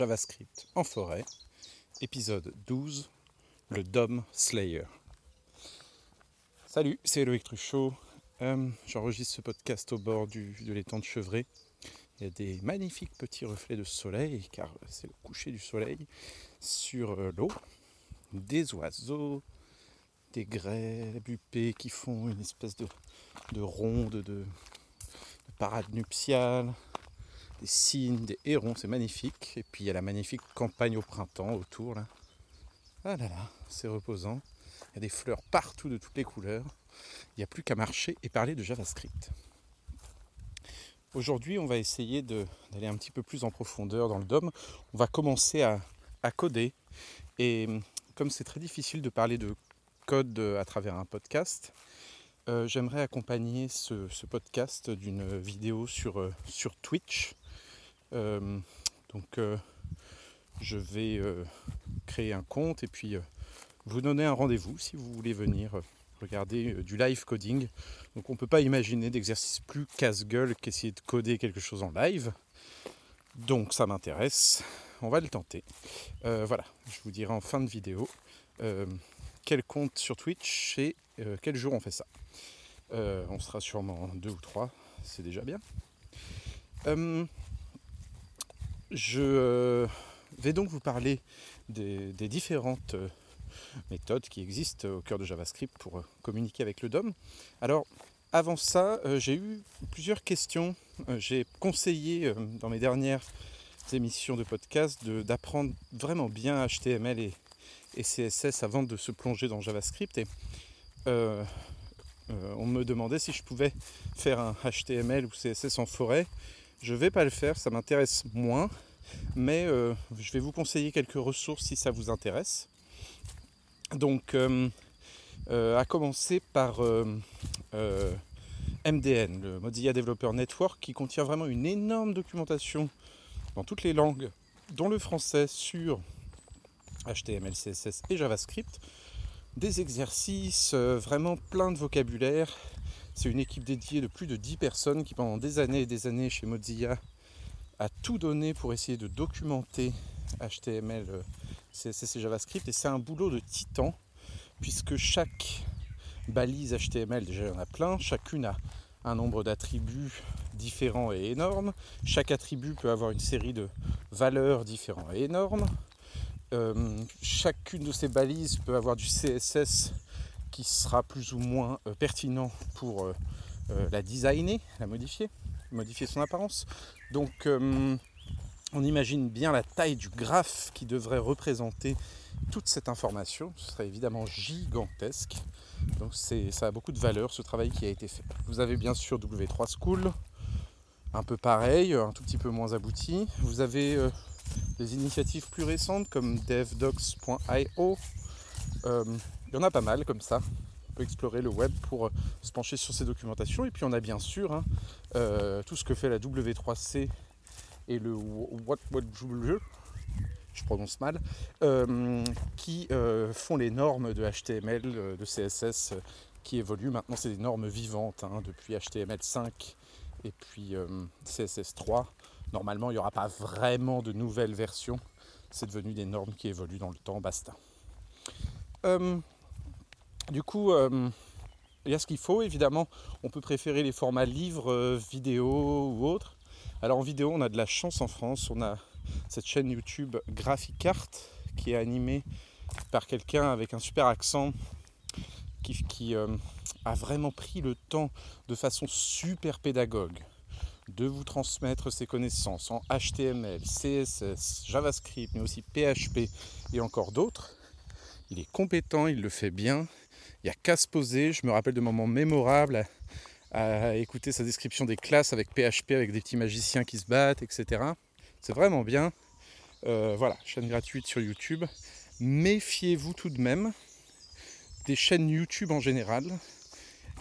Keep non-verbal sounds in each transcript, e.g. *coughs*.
JavaScript en forêt, épisode 12, le DOM Slayer. Salut, c'est Loïc Truchot. Euh, j'enregistre ce podcast au bord du, de l'étang de Chevré. Il y a des magnifiques petits reflets de soleil, car c'est le coucher du soleil, sur euh, l'eau. Des oiseaux, des grèves huppées qui font une espèce de, ronde, de, de parade nuptiale des cygnes, des hérons, c'est magnifique. Et puis il y a la magnifique campagne au printemps autour là. Ah là là, c'est reposant. Il y a des fleurs partout de toutes les couleurs. Il n'y a plus qu'à marcher et parler de JavaScript. Aujourd'hui, on va essayer d'aller un petit peu plus en profondeur dans le DOM. On va commencer à, coder. Et comme c'est très difficile de parler de code à travers un podcast, euh, j'aimerais accompagner ce, podcast d'une vidéo sur, euh, sur Twitch donc euh, je vais euh, créer un compte et puis vous donner un rendez-vous si vous voulez venir regarder du live coding. Donc on ne peut pas imaginer d'exercice plus casse-gueule qu'essayer de coder quelque chose en live. Donc ça m'intéresse, on va le tenter. voilà, je vous dirai en fin de vidéo quel compte sur Twitch et quel jour on fait ça. on sera sûrement deux ou trois, c'est déjà bien. Je euh, vais donc vous parler des, différentes euh, méthodes qui existent au cœur de JavaScript pour euh, communiquer avec le DOM. Alors, avant ça, j'ai eu plusieurs questions. J'ai conseillé dans mes dernières émissions de podcast d'apprendre vraiment bien HTML et, CSS avant de se plonger dans JavaScript. Et on me demandait si je pouvais faire un HTML ou CSS en forêt. Je ne vais pas le faire, ça m'intéresse moins, mais euh, je vais vous conseiller quelques ressources si ça vous intéresse. Donc, euh, euh, à commencer par MDN, le Mozilla Developer Network, qui contient vraiment une énorme documentation dans toutes les langues, dont le français, sur HTML, CSS et JavaScript. Des exercices, vraiment plein de vocabulaire, c'est une équipe dédiée de plus de 10 personnes qui pendant des années et des années chez Mozilla a tout donné pour essayer de documenter HTML, CSS et JavaScript. Et c'est un boulot de titan puisque chaque balise HTML, déjà il y en a plein, chacune a un nombre d'attributs différents et énormes. Chaque attribut peut avoir une série de valeurs différentes et énormes. Euh, chacune de ces balises peut avoir du CSS qui sera plus ou moins euh, pertinent pour euh, euh, la designer, la modifier, modifier son apparence. Donc on imagine bien la taille du graphe qui devrait représenter toute cette information. Ce serait évidemment gigantesque. Donc ça a beaucoup de valeur ce travail qui a été fait. Vous avez bien sûr W3 School, un peu pareil, un tout petit peu moins abouti. Vous avez des initiatives plus récentes comme devdocs.io. Il y en a pas mal comme ça. On peut explorer le web pour euh, se pencher sur ces documentations. Et puis on a bien sûr hein, euh, tout ce que fait la W3C et le What What je prononce mal, euh, qui font les normes de HTML, de CSS qui évoluent. Maintenant, c'est des normes vivantes hein, depuis HTML5 et puis CSS3. Normalement, il n'y aura pas vraiment de nouvelles versions. C'est devenu des normes qui évoluent dans le temps, basta. Du coup, euh, il y a ce qu'il faut, évidemment. On peut préférer les formats livres, euh, vidéo ou autres. Alors en vidéo, on a de la chance en France. On a cette chaîne YouTube Graphic Art qui est animée par quelqu'un avec un super accent qui, euh, a vraiment pris le temps de façon super pédagogue de vous transmettre ses connaissances en HTML, CSS, JavaScript, mais aussi PHP et encore d'autres. Il est compétent, il le fait bien, il n'y a qu'à se poser. Je me rappelle de moments mémorables à, écouter sa description des classes avec PHP, avec des petits magiciens qui se battent, etc. C'est vraiment bien. Euh, voilà, chaîne gratuite sur YouTube. Méfiez-vous tout de même des chaînes YouTube en général.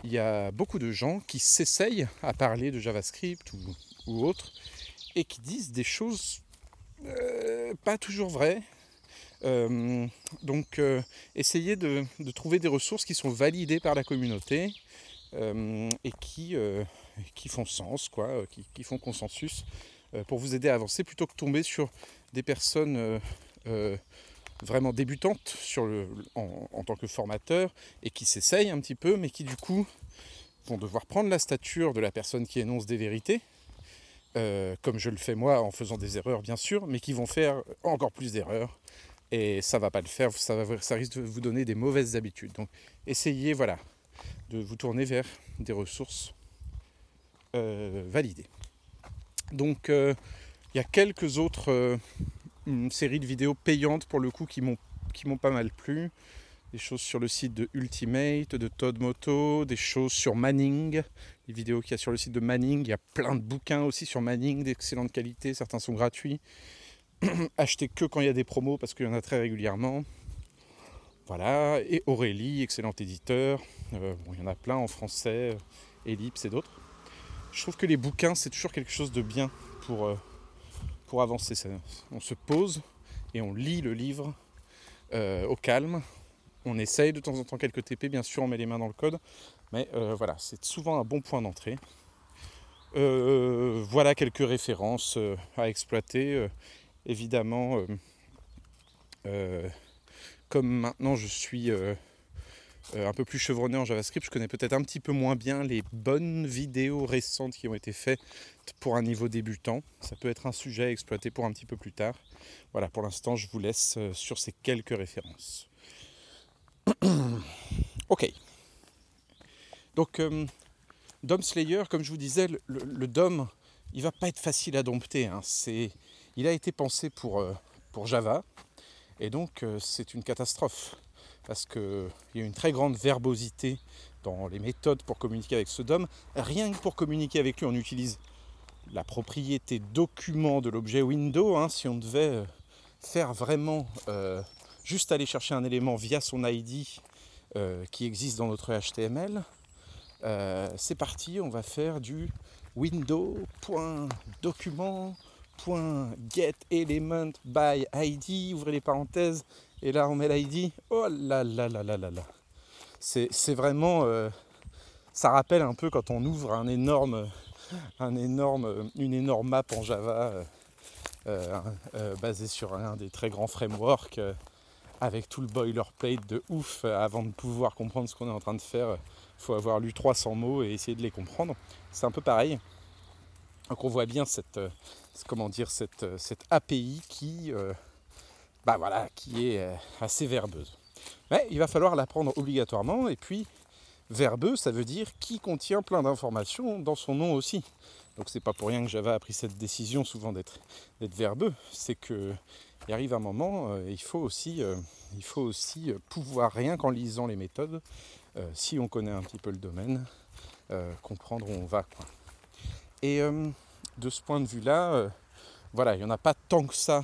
Il y a beaucoup de gens qui s'essayent à parler de JavaScript ou, autre et qui disent des choses euh, pas toujours vraies, euh, donc euh, essayez de, trouver des ressources qui sont validées par la communauté euh, et qui, font sens, quoi, qui, font consensus. pour vous aider à avancer plutôt que tomber sur des personnes vraiment débutantes le, en, tant que formateur et qui s'essayent un petit peu, mais qui du coup vont devoir prendre la stature de la personne qui énonce des vérités, comme je le fais moi en faisant des erreurs bien sûr, mais qui vont faire encore plus d'erreurs. Et ça va pas le faire, ça, risque de vous donner des mauvaises habitudes. Donc essayez voilà, de vous tourner vers des ressources euh, validées. Donc euh, il y a quelques autres une série de vidéos payantes pour le coup qui m'ont qui m'ont pas mal plu. Des choses sur le site de Ultimate, de Todd Moto, des choses sur Manning, les vidéos qu'il y a sur le site de Manning. Il y a plein de bouquins aussi sur Manning d'excellente qualité, certains sont gratuits. *clears throat* Achetez que quand il y a des promos parce qu'il y en a très régulièrement. Voilà, et Aurélie, excellent éditeur. Euh, bon, il y en a plein en français, Ellipse et d'autres. Je trouve que les bouquins, c'est toujours quelque chose de bien pour, euh, avancer. On se pose et on lit le livre euh, au calme. On essaye de temps en temps quelques TP, bien sûr, on met les mains dans le code, mais euh, voilà, c'est souvent un bon point d'entrée. Euh, voilà quelques références à exploiter. Évidemment, comme maintenant je suis euh, un peu plus chevronné en JavaScript, je connais peut-être un petit peu moins bien les bonnes vidéos récentes qui ont été faites pour un niveau débutant. Ça peut être un sujet à exploiter pour un petit peu plus tard. Voilà, pour l'instant, je vous laisse euh, sur ces quelques références. *coughs* ok. Donc, euh, DOM Slayer, comme je vous disais, le, DOM, il va pas être facile à dompter. Hein. Il a été pensé pour, pour Java, et donc c'est une catastrophe parce qu'il y a une très grande verbosité dans les méthodes pour communiquer avec ce DOM. Rien que pour communiquer avec lui, on utilise la propriété document de l'objet window. Hein, si on devait euh, faire vraiment euh, juste aller chercher un élément via son ID euh, qui existe dans notre HTML, c'est parti, on va faire du window.document.getElementById, by ID, ouvrez les parenthèses, et là, on met l'ID. Oh là là là là là là. C'est vraiment. Euh, ça rappelle un peu quand on ouvre un énorme, un énorme, une énorme map en Java euh, euh, basée sur un des très grands frameworks avec tout le boilerplate de ouf. Avant de pouvoir comprendre ce qu'on est en train de faire, il faut avoir lu 300 mots et essayer de les comprendre. C'est un peu pareil. Donc on voit bien cette, comment dire, cette, cette API qui bah voilà, qui est euh, assez verbeuse. Mais il va falloir l'apprendre obligatoirement. Et puis, verbeux, ça veut dire qui contient plein d'informations dans son nom aussi. Donc c'est pas pour rien que Java a pris cette décision souvent d'être verbeux. C'est que il arrive un moment, euh, il faut aussi, euh, il faut aussi pouvoir rien qu'en lisant les méthodes, si on connaît un petit peu le domaine, comprendre où on va. Et de ce point de vue-là, voilà, il n'y en a pas tant que ça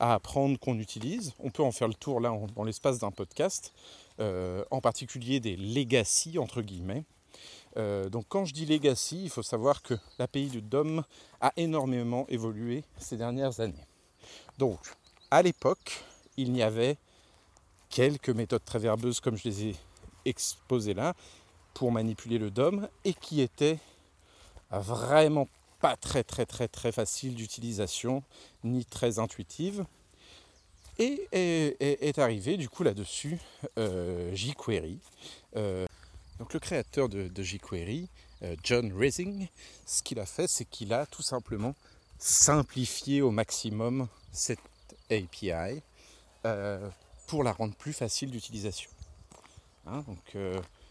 à apprendre qu'on utilise. On peut en faire le tour là dans l'espace d'un podcast, euh, en particulier des legacy entre guillemets. Euh, donc quand je dis legacy, il faut savoir que l'API de DOM a énormément évolué ces dernières années. Donc à l'époque, il y avait quelques méthodes très verbeuses comme je les ai exposées là pour manipuler le DOM et qui étaient vraiment pas très très très très facile d'utilisation, ni très intuitive. Et est, arrivé du coup là-dessus euh, jQuery. Euh, donc le créateur de, jQuery, euh, John Rising, ce qu'il a fait, c'est qu'il a tout simplement simplifié au maximum cette API pour la rendre plus facile d'utilisation. Hein, donc,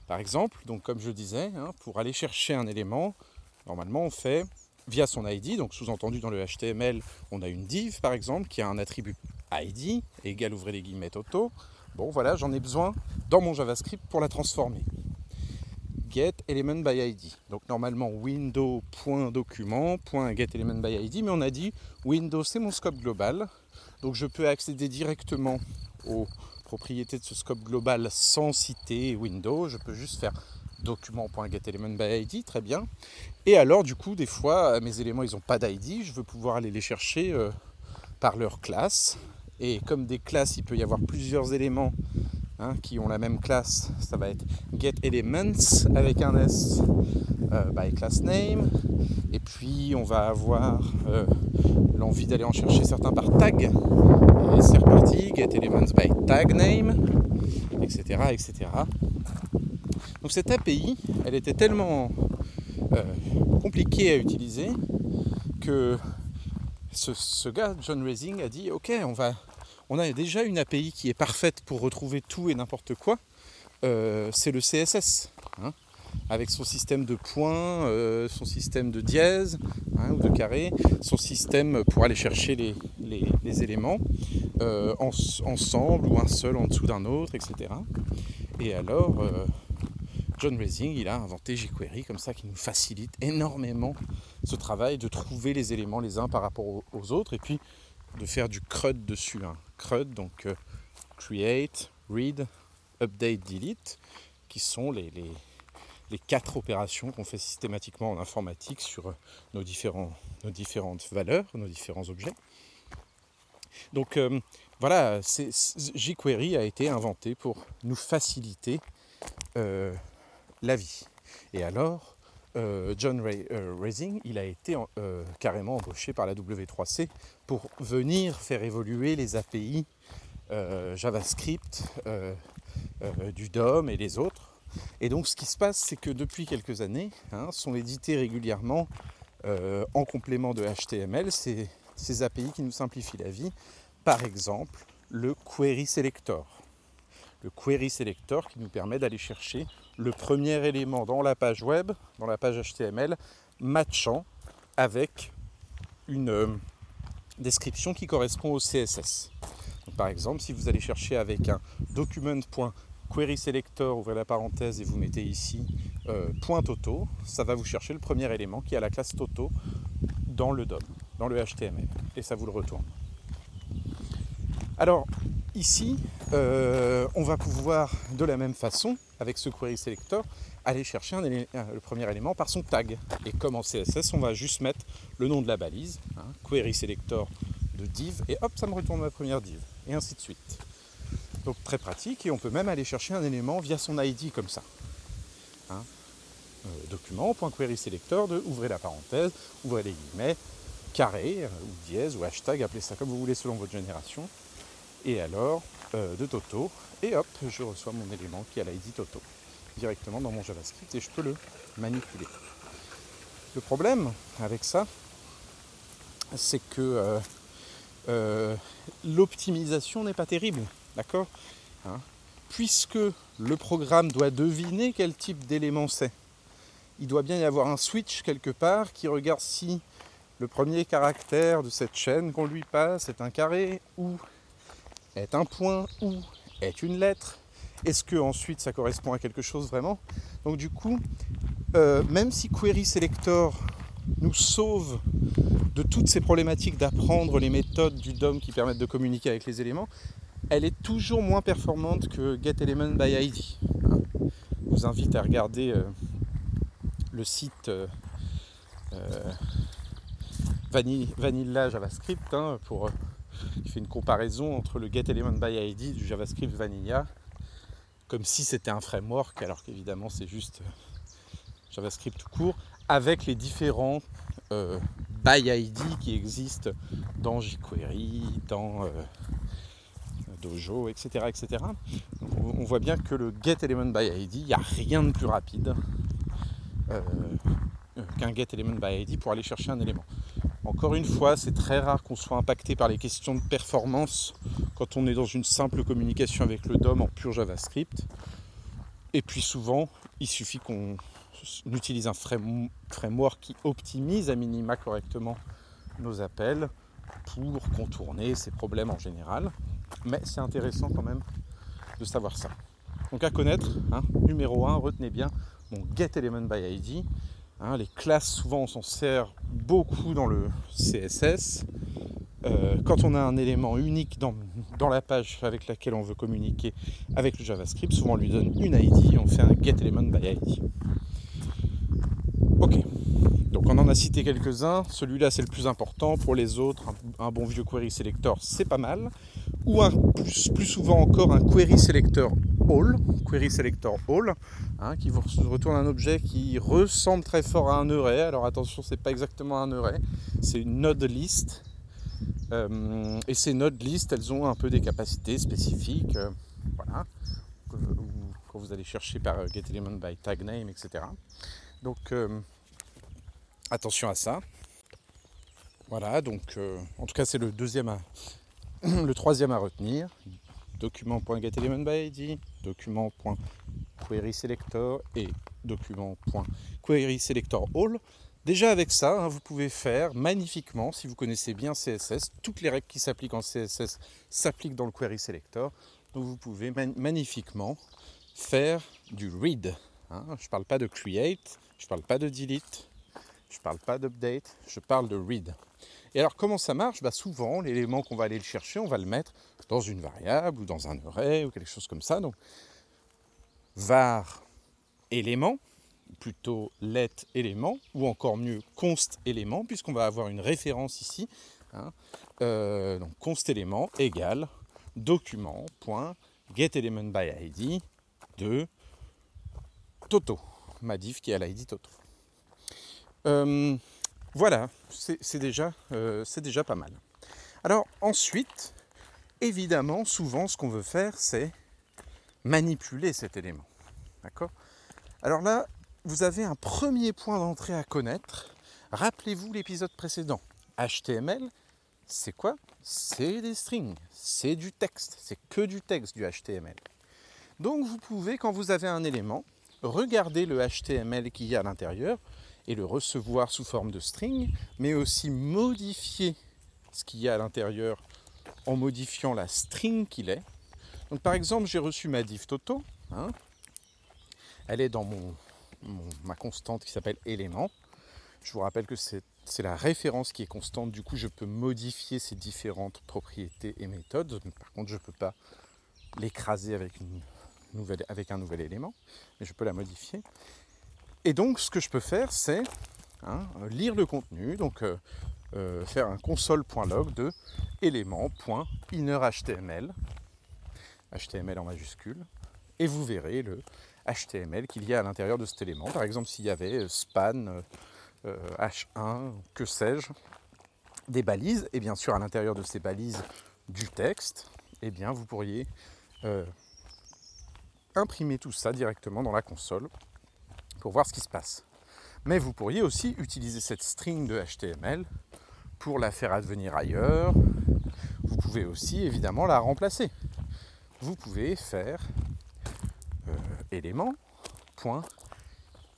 par exemple, donc comme je disais, hein, pour aller chercher un élément, normalement on fait via son ID, donc sous-entendu dans le HTML, on a une div par exemple qui a un attribut ID égal ouvrez les guillemets auto. Bon voilà, j'en ai besoin dans mon JavaScript pour la transformer. Get element by ID. Donc normalement window.document.getElementById, by ID, mais on a dit Windows c'est mon scope global. Donc je peux accéder directement aux propriétés de ce scope global sans citer Windows. Je peux juste faire document.getElementById, très bien. Et alors, du coup, des fois, mes éléments, ils n'ont pas d'ID, je veux pouvoir aller les chercher euh, par leur classe. Et comme des classes, il peut y avoir plusieurs éléments hein, qui ont la même classe, ça va être getElements avec un S by class name. Et puis on va avoir l'envie d'aller en chercher certains par tag. Et c'est reparti, get elements by tag name, etc. etc. Donc cette API, elle était tellement compliquée à utiliser que ce, gars, John Raising, a dit ok, on, va, on a déjà une API qui est parfaite pour retrouver tout et n'importe quoi. Euh, c'est le CSS, hein, avec son système de points, euh, son système de dièse hein, ou de carré, son système pour aller chercher les, éléments euh, ensemble ou un seul en dessous d'un autre, etc. Et alors, John Raising, il a inventé jQuery comme ça qui nous facilite énormément ce travail de trouver les éléments les uns par rapport aux autres et puis de faire du CRUD dessus. Hein. CRUD, donc euh, Create, Read, Update, Delete, qui sont les, quatre opérations qu'on fait systématiquement en informatique sur nos, différents, nos différentes valeurs, nos différents objets. Donc euh, voilà, jQuery a été inventé pour nous faciliter euh, la vie. Et alors, euh, John Ray, euh, Raising, il a été euh, carrément embauché par la W3C pour venir faire évoluer les API JavaScript du DOM et les autres. Et donc ce qui se passe, c'est que depuis quelques années, hein, sont édités régulièrement en complément de HTML ces, ces API qui nous simplifient la vie. Par exemple, le Query Selector. Le Query Selector qui nous permet d'aller chercher le premier élément dans la page web, dans la page HTML, matchant avec une euh, description qui correspond au CSS. par exemple, si vous allez chercher avec un document.querySelector, ouvrez la parenthèse et vous mettez ici euh, ça va vous chercher le premier élément qui a la classe toto dans le DOM, dans le HTML, et ça vous le retourne. Alors, ici, euh, on va pouvoir de la même façon avec ce query selector, aller chercher un le premier élément par son tag. Et comme en CSS, on va juste mettre le nom de la balise, hein, query selector de div, et hop, ça me retourne ma première div, et ainsi de suite. Donc très pratique, et on peut même aller chercher un élément via son ID comme ça. Hein. Euh, document.querySelector de ouvrez la parenthèse, ouvrez les guillemets, carré, euh, ou dièse, ou hashtag, appelez ça comme vous voulez selon votre génération. Et alors, euh, de Toto, et hop, je reçois mon élément qui a l'ID Toto directement dans mon JavaScript et je peux le manipuler. Le problème avec ça, c'est que euh, euh, l'optimisation n'est pas terrible, d'accord hein Puisque le programme doit deviner quel type d'élément c'est, il doit bien y avoir un switch quelque part qui regarde si le premier caractère de cette chaîne qu'on lui passe est un carré ou est un point ou est une lettre Est-ce que ensuite ça correspond à quelque chose vraiment? Donc du coup, euh, même si Query Selector nous sauve de toutes ces problématiques d'apprendre les méthodes du DOM qui permettent de communiquer avec les éléments, elle est toujours moins performante que GetElement by ID. Hein. Je vous invite à regarder euh, le site euh, Vanilla JavaScript hein, pour qui fait une comparaison entre le getElement by ID du JavaScript Vanilla, comme si c'était un framework, alors qu'évidemment c'est juste euh, JavaScript tout court, avec les différents euh, by ID qui existent dans jQuery, dans euh, Dojo, etc. etc. on voit bien que le getElement by ID, il n'y a rien de plus rapide qu'un getElement by ID pour aller chercher un élément. Encore une fois, c'est très rare qu'on soit impacté par les questions de performance quand on est dans une simple communication avec le DOM en pur JavaScript. Et puis souvent, il suffit qu'on utilise un framework qui optimise à minima correctement nos appels pour contourner ces problèmes en général. Mais c'est intéressant quand même de savoir ça. Donc à connaître, hein, numéro 1, retenez bien mon getElement by ID Hein, les classes, souvent, on s'en sert beaucoup dans le CSS. Euh, quand on a un élément unique dans, la page avec laquelle on veut communiquer avec le JavaScript, souvent on lui donne une ID, on fait un getElement by ID. Ok, donc on en a cité quelques-uns, celui-là c'est le plus important, pour les autres un, bon vieux query selector c'est pas mal, ou un, plus, souvent encore un query selector all, query selector all, hein, qui vous retourne un objet qui ressemble très fort à un array. Alors attention, c'est pas exactement un array, c'est une node list. Euh, et ces node list, elles ont un peu des capacités spécifiques. Euh, voilà. Quand vous allez chercher par getElement by tag name, etc. Donc attention à ça. Voilà, donc en tout cas c'est le *clears throat* troisième à retenir, document.getElementById, document.querySelector et document.querySelectorAll. Déjà avec ça, hein, vous pouvez faire magnifiquement, si vous connaissez bien CSS, toutes les règles qui s'appliquent en CSS s'appliquent dans le Query Selector. Donc vous pouvez magnifiquement faire du read. Hein. Je ne parle pas de create, je ne parle pas de delete, je ne parle pas d'update, je parle de read. Et alors comment ça marche? Bah, Souvent, l'élément qu'on va aller le chercher, on va le mettre dans une variable ou dans un array ou quelque chose comme ça. Donc var élément, plutôt let élément, ou encore mieux const élément, puisqu'on va avoir une référence ici. Hein. Euh, donc const élément égale document de Toto, ma div qui a l'id Toto. Euh, voilà, c'est déjà, euh, pas mal. Alors ensuite, évidemment, souvent ce qu'on veut faire, c'est manipuler cet élément. Alors là, vous avez un premier point d'entrée à connaître. Rappelez-vous l'épisode précédent. HTML, c'est quoi? C'est des strings, c'est du texte, c'est que du texte du HTML. Donc vous pouvez, quand vous avez un élément, regarder le HTML qu'il y a à l'intérieur, et le recevoir sous forme de string, mais aussi modifier ce qu'il y a à l'intérieur en modifiant la string qu'il est. Donc par exemple, j'ai reçu ma div Toto. Hein. Elle est dans mon, ma constante qui s'appelle élément. Je vous rappelle que c'est la référence qui est constante, du coup je peux modifier ces différentes propriétés et méthodes. Par contre, je ne peux pas l'écraser avec, avec un nouvel élément, mais je peux la modifier. Et donc, ce que je peux faire, c'est hein, lire le contenu, donc euh, euh, faire un console.log de élément.innerHTML, HTML en majuscule, et vous verrez le HTML qu'il y a à l'intérieur de cet élément. Par exemple, s'il y avait euh, span, H1, que sais-je, des balises, et bien sûr à l'intérieur de ces balises du texte, eh bien vous pourriez imprimer tout ça directement dans la console pour voir ce qui se passe. Mais vous pourriez aussi utiliser cette string de HTML pour la faire advenir ailleurs. Vous pouvez aussi évidemment la remplacer. Vous pouvez faire euh, élément point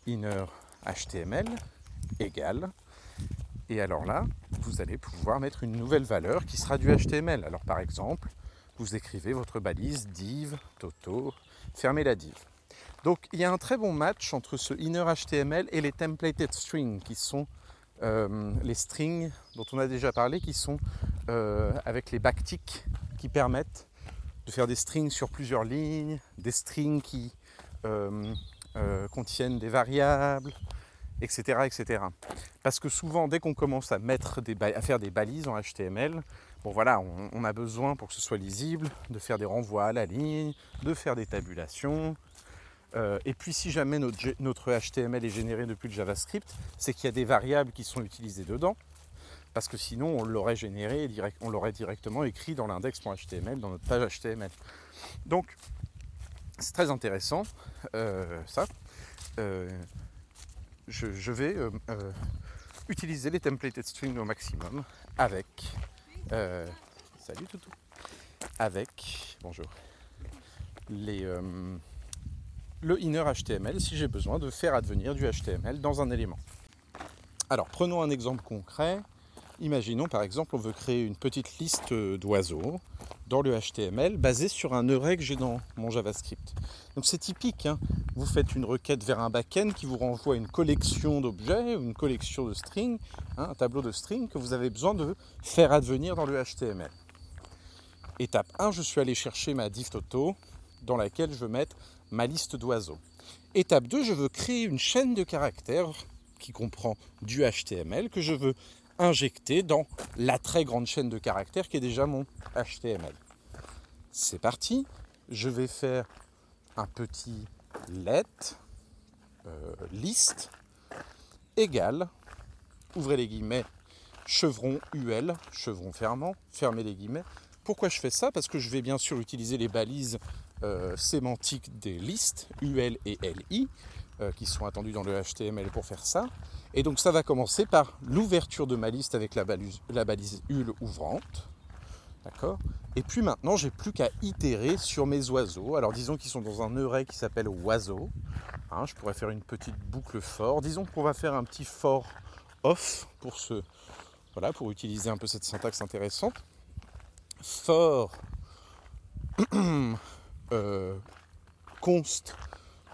inner HTML égale et alors là, vous allez pouvoir mettre une nouvelle valeur qui sera du HTML. Alors par exemple, vous écrivez votre balise div toto, fermez la div. Donc il y a un très bon match entre ce inner HTML et les templated strings qui sont euh, les strings dont on a déjà parlé, qui sont euh, avec les backticks qui permettent de faire des strings sur plusieurs lignes, des strings qui euh, contiennent des variables, etc., etc. Parce que souvent, dès qu'on commence à, mettre à faire des balises en HTML, bon voilà, on, a besoin pour que ce soit lisible de faire des renvois à la ligne, de faire des tabulations, euh, et puis si jamais notre, HTML est généré depuis le JavaScript, c'est qu'il y a des variables qui sont utilisées dedans, parce que sinon on l'aurait généré, on l'aurait directement écrit dans l'index.html, dans notre page HTML. Donc c'est très intéressant, euh, ça. Euh, je, vais utiliser les templated strings au maximum avec... salut toutou Avec... Bonjour. Les le inner HTML si j'ai besoin de faire advenir du HTML dans un élément. Alors prenons un exemple concret. Imaginons par exemple on veut créer une petite liste d'oiseaux dans le HTML basée sur un array que j'ai dans mon JavaScript. Donc c'est typique, hein. vous faites une requête vers un backend qui vous renvoie une collection d'objets, une collection de strings, hein, un tableau de strings que vous avez besoin de faire advenir dans le HTML. Étape 1, je suis allé chercher ma div toto dans laquelle je veux mettre ma liste d'oiseaux. Étape 2, je veux créer une chaîne de caractères qui comprend du HTML que je veux injecter dans la très grande chaîne de caractères qui est déjà mon HTML. C'est parti, je vais faire un petit let euh, liste égale, ouvrez les guillemets, chevron UL, chevron fermant, fermez les guillemets. Pourquoi je fais ça? Parce que je vais bien sûr utiliser les balises euh, sémantiques des listes UL et LI euh, qui sont attendues dans le HTML pour faire ça. Et donc ça va commencer par l'ouverture de ma liste avec la balise, la balise UL ouvrante. D'accord? Et puis maintenant, j'ai plus qu'à itérer sur mes oiseaux. Alors disons qu'ils sont dans un array qui s'appelle oiseau. Hein, je pourrais faire une petite boucle for. Disons qu'on va faire un petit for off pour ce, voilà, pour utiliser un peu cette syntaxe intéressante. For *clears throat* euh, const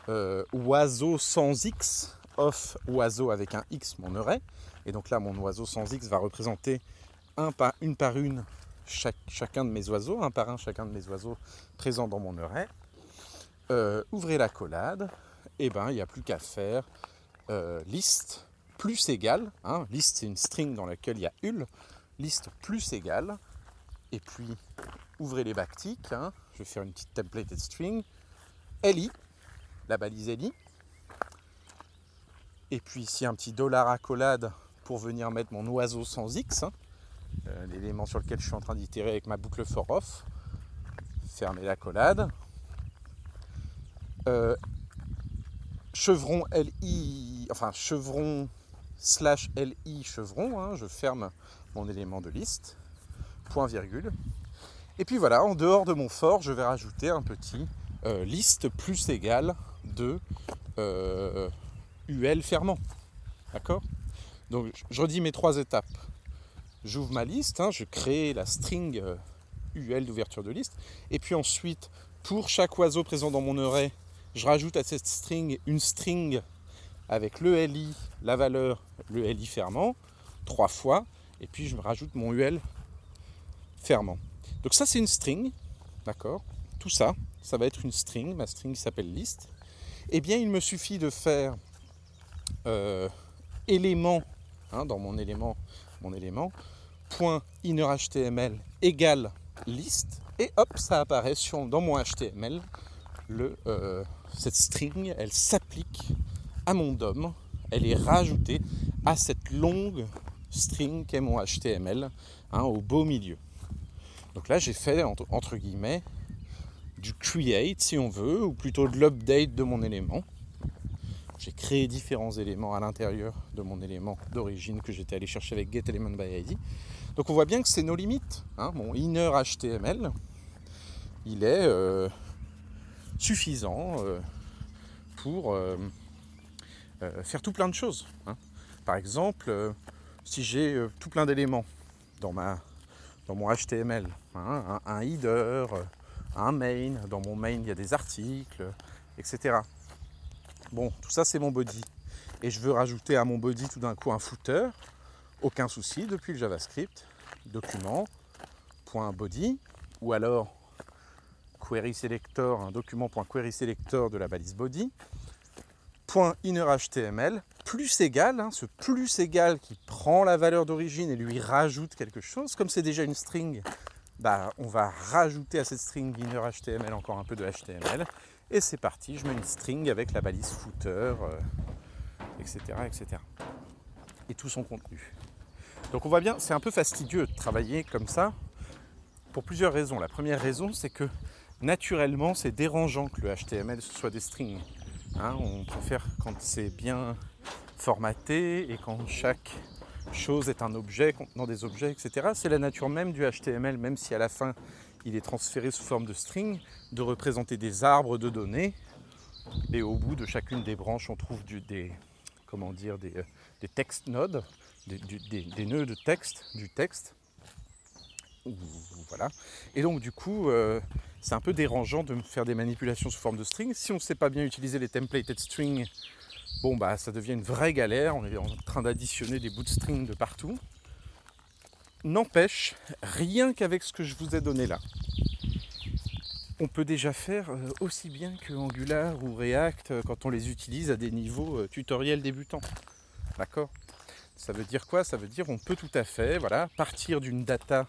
euh, oiseau sans x off oiseau avec un x mon array. Et donc là, mon oiseau sans x va représenter un par, une par une chacun de mes oiseaux, un par un chacun de mes oiseaux présents dans mon array. Euh, ouvrez la collade, et eh ben il n'y a plus qu'à faire euh, liste plus égale, hein, liste c'est une string dans laquelle il y a ul, liste plus égale, et puis ouvrez les backticks, hein, je vais faire une petite templated string, li, la balise li, et puis ici un petit dollar accolade pour venir mettre mon oiseau sans x, hein, euh, l'élément sur lequel je suis en train d'itérer avec ma boucle for off. Fermer l'accolade. Euh, chevron LI, enfin chevron slash LI chevron, hein, je ferme mon élément de liste, point virgule. Et puis voilà, en dehors de mon for, je vais rajouter un petit euh, liste plus égal de UL fermant. D'accord? Donc je redis mes trois étapes j'ouvre ma liste, hein, je crée la string UL euh, d'ouverture de liste, et puis ensuite, pour chaque oiseau présent dans mon array, je rajoute à cette string une string avec le LI, la valeur, le LI fermant, trois fois, et puis je me rajoute mon UL fermant. Donc ça c'est une string, d'accord? Tout ça, ça va être une string, ma string s'appelle liste. Eh bien il me suffit de faire euh, élément, hein, dans mon élément, mon élément, .innerHTML égale liste et hop ça apparaît sur, dans mon HTML le, euh, cette string elle s'applique à mon DOM elle est rajoutée à cette longue string qu'est mon HTML hein, au beau milieu donc là j'ai fait entre, guillemets du create si on veut ou plutôt de l'update de mon élément j'ai créé différents éléments à l'intérieur de mon élément d'origine que j'étais allé chercher avec getElementById. Donc on voit bien que c'est nos limites. Hein. Mon inner HTML, il est euh, suffisant euh, pour euh, faire tout plein de choses. Hein. Par exemple, si j'ai tout plein d'éléments dans, ma, dans mon HTML, hein, un, header, un main, dans mon main il y a des articles, etc. Bon, tout ça c'est mon body. Et je veux rajouter à mon body tout d'un coup un footer. Aucun souci, depuis le JavaScript, document, point .body, ou alors query un document.querySelector de la balise body, innerHTML, plus égal, hein, ce plus égal qui prend la valeur d'origine et lui rajoute quelque chose, comme c'est déjà une string, bah, on va rajouter à cette string innerHTML encore un peu de HTML, et c'est parti, je mets une string avec la balise footer, etc., euh, etc. Et tout son contenu. Donc on voit bien, c'est un peu fastidieux de travailler comme ça pour plusieurs raisons. La première raison, c'est que naturellement, c'est dérangeant que le HTML soit des strings. Hein. on préfère quand c'est bien formaté et quand chaque chose est un objet contenant des objets, etc. C'est la nature même du HTML, même si à la fin il est transféré sous forme de string, de représenter des arbres de données. Et au bout de chacune des branches, on trouve des, comment dire, des, euh, text nodes, des, nœuds de texte, du texte. Voilà. Et donc du coup, euh, c'est un peu dérangeant de faire des manipulations sous forme de string. Si on ne sait pas bien utiliser les templated strings, bon bah ça devient une vraie galère. On est en train d'additionner des bouts de string de partout. N'empêche, rien qu'avec ce que je vous ai donné là, on peut déjà faire euh, aussi bien que Angular ou React euh, quand on les utilise à des niveaux euh, tutoriels débutants. D'accord? Ça veut dire quoi? Ça veut dire on peut tout à fait voilà, partir d'une data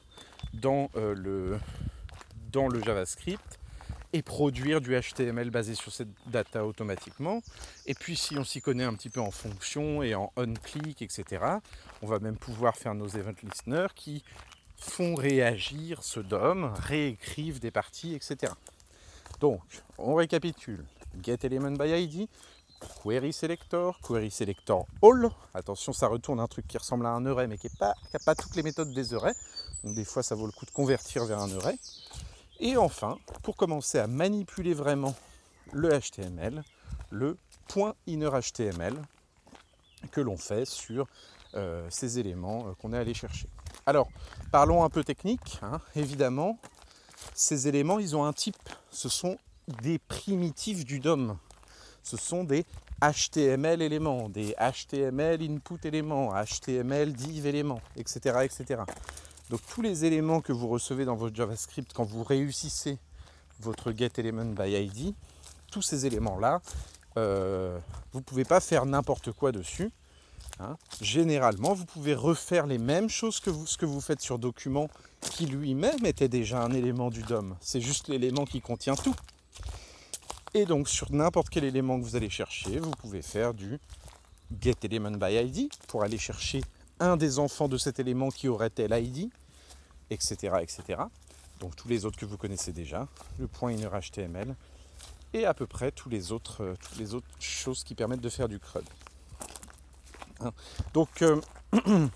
dans, le, dans le JavaScript et produire du HTML basé sur cette data automatiquement. Et puis si on s'y connaît un petit peu en fonction et en on-click, etc., on va même pouvoir faire nos event listeners qui font réagir ce DOM, réécrivent des parties, etc. Donc, on récapitule. Get element by ID, query selector, query selector all. Attention, ça retourne un truc qui ressemble à un array mais qui n'a pas, toutes les méthodes des arrays. Donc des fois, ça vaut le coup de convertir vers un array. Et enfin, pour commencer à manipuler vraiment le HTML, le point inner HTML que l'on fait sur euh, ces éléments euh, qu'on est allé chercher. Alors, parlons un peu technique. Hein. Évidemment, ces éléments, ils ont un type. Ce sont des primitifs du DOM ce sont des HTML éléments, des HTML input éléments, HTML div éléments, etc., etc. Donc tous les éléments que vous recevez dans votre JavaScript quand vous réussissez votre getElement by ID, tous ces éléments-là, euh, vous ne pouvez pas faire n'importe quoi dessus. Hein. Généralement, vous pouvez refaire les mêmes choses que ce que vous faites sur document qui lui-même était déjà un élément du DOM. C'est juste l'élément qui contient tout. Et donc sur n'importe quel élément que vous allez chercher, vous pouvez faire du getElement by ID pour aller chercher un des enfants de cet élément qui aurait tel ID, etc., etc. Donc tous les autres que vous connaissez déjà, le point inner HTML, et à peu près tous les autres, euh, toutes les autres choses qui permettent de faire du CRUD. Hein. Donc euh, *clears throat*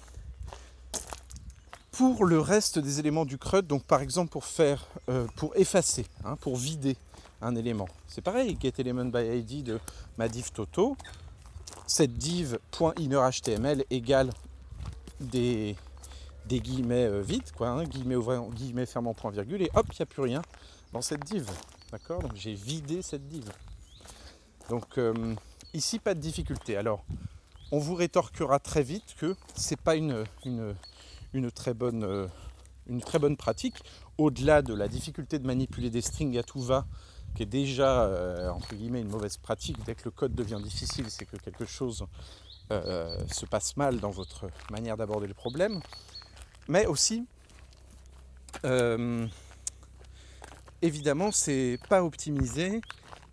pour le reste des éléments du CRUD, donc par exemple pour faire, euh, pour effacer, hein, pour vider un élément. C'est pareil, getElementById de ma div Toto. Cette div.innerHTML égale des, guillemets euh, vides, quoi, hein, guillemets fermant point virgule, et hop, il n'y a plus rien dans cette div. D'accord? Donc j'ai vidé cette div. Donc euh, ici, pas de difficulté. Alors, on vous rétorquera très vite que c'est pas une, une, très bonne, euh, une très bonne pratique. Au-delà de la difficulté de manipuler des strings à tout va qui est déjà, entre guillemets, une mauvaise pratique. Dès que le code devient difficile, c'est que quelque chose euh, se passe mal dans votre manière d'aborder le problème. Mais aussi, euh, évidemment, c'est pas optimisé.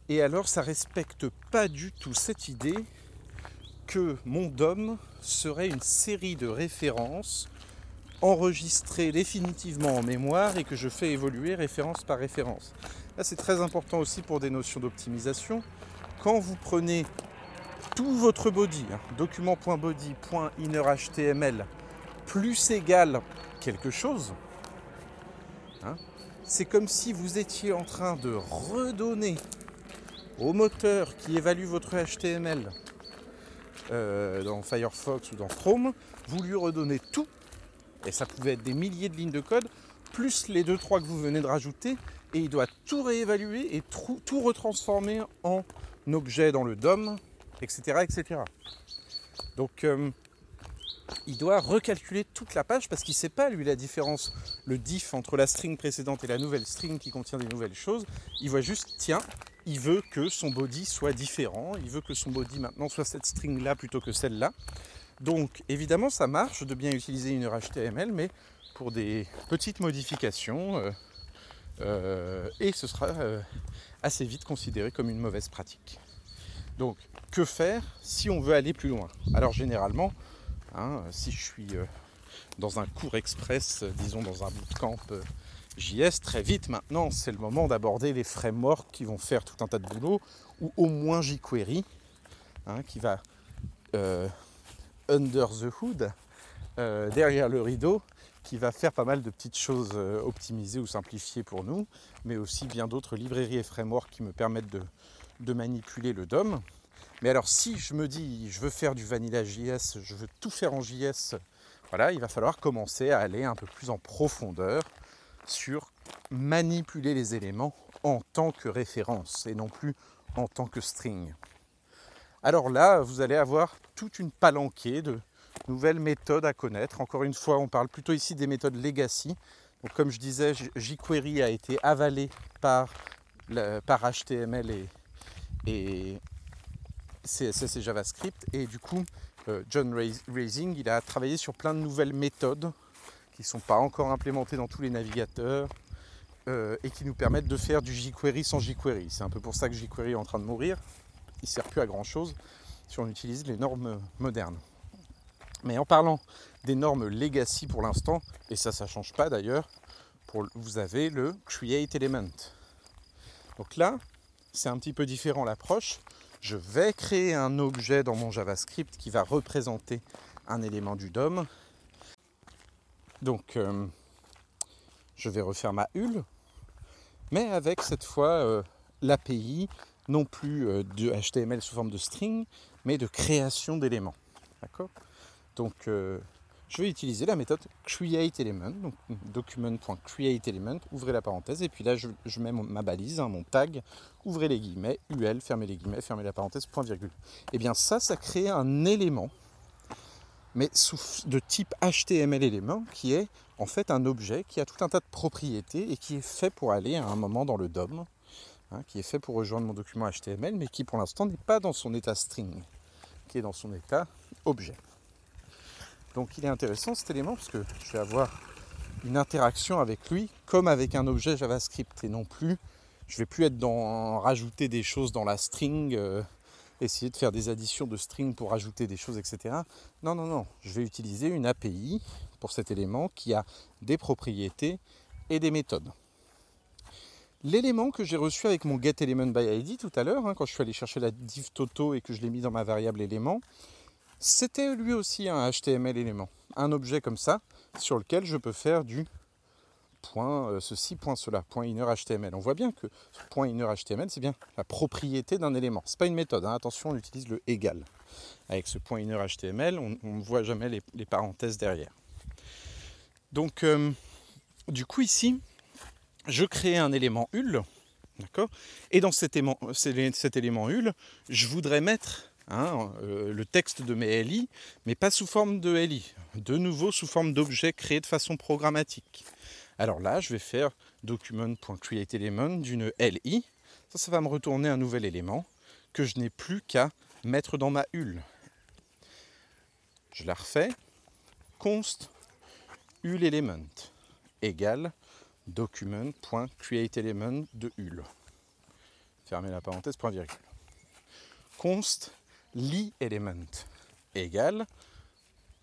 Et alors, ça respecte pas du tout cette idée que mon DOM serait une série de références enregistrées définitivement en mémoire et que je fais évoluer référence par référence c'est très important aussi pour des notions d'optimisation. Quand vous prenez tout votre body, hein, document.body.innerHTML, plus égal quelque chose, hein, c'est comme si vous étiez en train de redonner au moteur qui évalue votre HTML euh, dans Firefox ou dans Chrome, vous lui redonnez tout, et ça pouvait être des milliers de lignes de code, plus les deux trois que vous venez de rajouter, et il doit tout réévaluer et tout retransformer en objet dans le DOM, etc. etc. Donc euh, il doit recalculer toute la page parce qu'il ne sait pas lui la différence, le diff entre la string précédente et la nouvelle string qui contient des nouvelles choses. Il voit juste, tiens, il veut que son body soit différent, il veut que son body maintenant soit cette string là plutôt que celle-là. Donc évidemment ça marche de bien utiliser une HTML, mais pour des petites modifications, euh, euh, et ce sera assez vite considéré comme une mauvaise pratique. Donc, que faire si on veut aller plus loin? Alors, généralement, hein, si je suis euh, dans un cours express, disons dans un bootcamp JS, très vite maintenant, c'est le moment d'aborder les frameworks qui vont faire tout un tas de boulot, ou au moins jQuery, hein, qui va under the hood, derrière le rideau, qui va faire pas mal de petites choses euh, optimisées ou simplifiées pour nous, mais aussi bien d'autres librairies et frameworks qui me permettent de, manipuler le DOM. Mais alors si je me dis je veux faire du Vanilla JS, je veux tout faire en JS, voilà, il va falloir commencer à aller un peu plus en profondeur sur manipuler les éléments en tant que référence et non plus en tant que string. Alors là, vous allez avoir toute une palanquée de, nouvelles méthodes à connaître. Encore une fois, on parle plutôt ici des méthodes legacy. Donc, comme je disais, jQuery a été avalé par, par HTML et, et, CSS et JavaScript. Et du coup, euh, John Raising, il a travaillé sur plein de nouvelles méthodes qui ne sont pas encore implémentées dans tous les navigateurs, euh, et qui nous permettent de faire du jQuery sans jQuery. C'est un peu pour ça que jQuery est en train de mourir. Il ne sert plus à grand chose si on utilise les normes modernes. Mais en parlant des normes legacy pour l'instant, et ça, ça ne change pas d'ailleurs, vous avez le create element. Donc là, c'est un petit peu différent l'approche. Je vais créer un objet dans mon JavaScript qui va représenter un élément du DOM. Donc, euh, je vais refaire ma hulle, mais avec cette fois euh, l'API, non plus euh, de HTML sous forme de string, mais de création d'éléments. D'accord? Donc, je vais utiliser la méthode createElement, donc document.createElement, ouvrez la parenthèse, et puis là je, mets ma balise, hein, mon tag, ouvrez les guillemets, UL, fermez les guillemets, fermez la parenthèse, point virgule. Et eh bien ça, ça crée un élément, mais sous, de type HTML élément, qui est en fait un objet qui a tout un tas de propriétés et qui est fait pour aller à un moment dans le DOM, hein, qui est fait pour rejoindre mon document HTML, mais qui pour l'instant n'est pas dans son état string, qui est dans son état objet. Donc il est intéressant cet élément parce que je vais avoir une interaction avec lui comme avec un objet JavaScript et non plus, je vais plus être dans rajouter des choses dans la string, euh, essayer de faire des additions de string pour rajouter des choses, etc. Non, non, non, je vais utiliser une API pour cet élément qui a des propriétés et des méthodes. L'élément que j'ai reçu avec mon getElementById tout à l'heure, hein, quand je suis allé chercher la div toto et que je l'ai mis dans ma variable élément, c'était lui aussi un HTML élément, un objet comme ça, sur lequel je peux faire du point euh, ceci, point cela, point HTML. On voit bien que point HTML, c'est bien la propriété d'un élément. Ce n'est pas une méthode, hein. attention, on utilise le égal. Avec ce point inner HTML, on ne voit jamais les, parenthèses derrière. Donc, euh, du coup, ici, je crée un élément HUL, d'accord? Et dans cet élément, cet élément HUL, je voudrais mettre Hein, euh, le texte de mes LI, mais pas sous forme de LI, de nouveau sous forme d'objet créé de façon programmatique. Alors là, je vais faire document.createElement d'une LI. Ça, ça va me retourner un nouvel élément que je n'ai plus qu'à mettre dans ma hulle. Je la refais. const hull égale document.createElement de hull. Fermez la parenthèse, point virgule. const element égale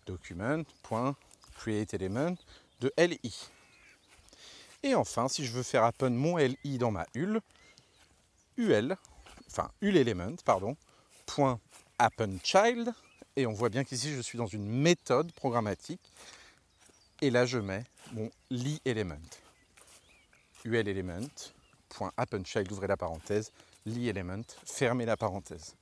document.createElement de li. Et enfin, si je veux faire append mon li dans ma hull, ul, enfin element, pardon, point et on voit bien qu'ici je suis dans une méthode programmatique, et là je mets mon li element. ul element, point ouvrez la parenthèse, element, fermez la parenthèse.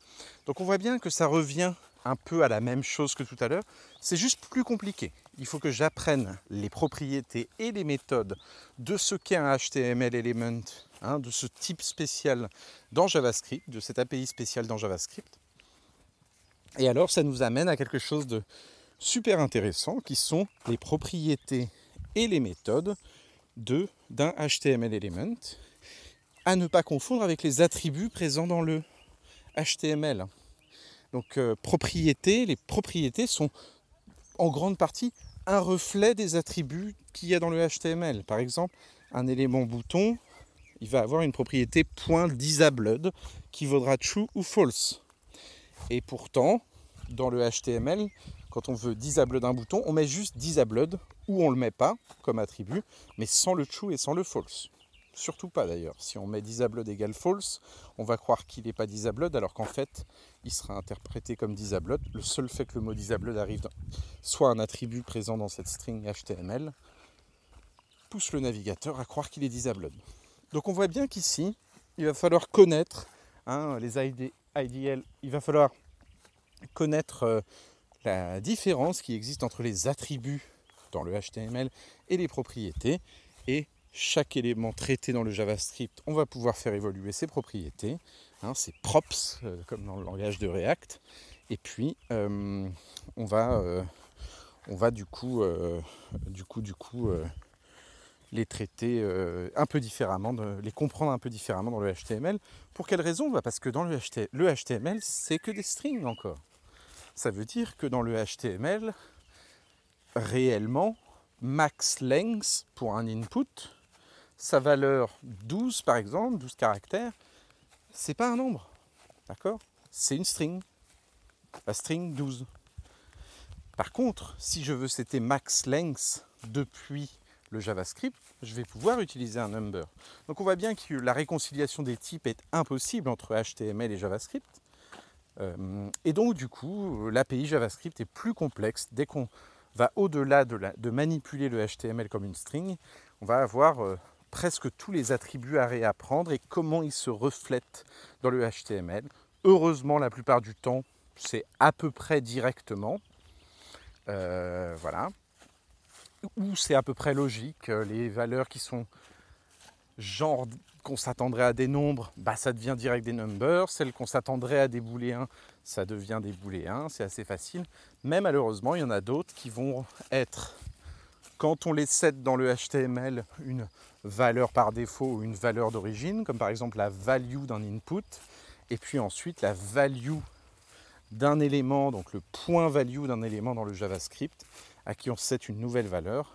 Donc on voit bien que ça revient un peu à la même chose que tout à l'heure, c'est juste plus compliqué. Il faut que j'apprenne les propriétés et les méthodes de ce qu'est un HTML element, hein, de ce type spécial dans JavaScript, de cette API spéciale dans JavaScript. Et alors ça nous amène à quelque chose de super intéressant qui sont les propriétés et les méthodes d'un HTML element à ne pas confondre avec les attributs présents dans le HTML. Donc euh, propriétés, les propriétés sont en grande partie un reflet des attributs qu'il y a dans le HTML. Par exemple, un élément bouton, il va avoir une propriété .disabled qui vaudra true ou false. Et pourtant, dans le HTML, quand on veut disable d'un bouton, on met juste disabled ou on ne le met pas comme attribut, mais sans le true et sans le false. Surtout pas d'ailleurs. Si on met disabled égale false, on va croire qu'il n'est pas disabled alors qu'en fait, il sera interprété comme disabled. Le seul fait que le mot disabled arrive soit un attribut présent dans cette string HTML pousse le navigateur à croire qu'il est disabled. Donc on voit bien qu'ici, il va falloir connaître hein, les IDL, il va falloir connaître euh, la différence qui existe entre les attributs dans le HTML et les propriétés et chaque élément traité dans le JavaScript, on va pouvoir faire évoluer ses propriétés, hein, ses props, euh, comme dans le langage de React. Et puis, euh, on, va, euh, on va du coup, du coup, du coup les traiter un peu différemment, les comprendre un peu différemment dans le HTML. Pour quelle raison? Bah, Parce que dans le HTML, le HTML, c'est que des strings encore. Ça veut dire que dans le HTML, réellement, max length pour un input, sa valeur 12 par exemple, 12 caractères, c'est pas un nombre. D'accord? C'est une string. La string 12. Par contre, si je veux c'était max length depuis le JavaScript, je vais pouvoir utiliser un number. Donc on voit bien que la réconciliation des types est impossible entre HTML et JavaScript. Euh, et donc du coup, l'API JavaScript est plus complexe. Dès qu'on va au-delà de, manipuler le HTML comme une string, on va avoir euh, presque tous les attributs à réapprendre et comment ils se reflètent dans le HTML. Heureusement, la plupart du temps, c'est à peu près directement. Euh, voilà. Ou c'est à peu près logique. Les valeurs qui sont genre qu'on s'attendrait à des nombres, bah, ça devient direct des numbers. Celles qu'on s'attendrait à des booléens, ça devient des booléens. C'est assez facile. Mais malheureusement, il y en a d'autres qui vont être, quand on les set dans le HTML, une valeur par défaut ou une valeur d'origine, comme par exemple la value d'un input, et puis ensuite la value d'un élément, donc le point value d'un élément dans le JavaScript, à qui on set une nouvelle valeur,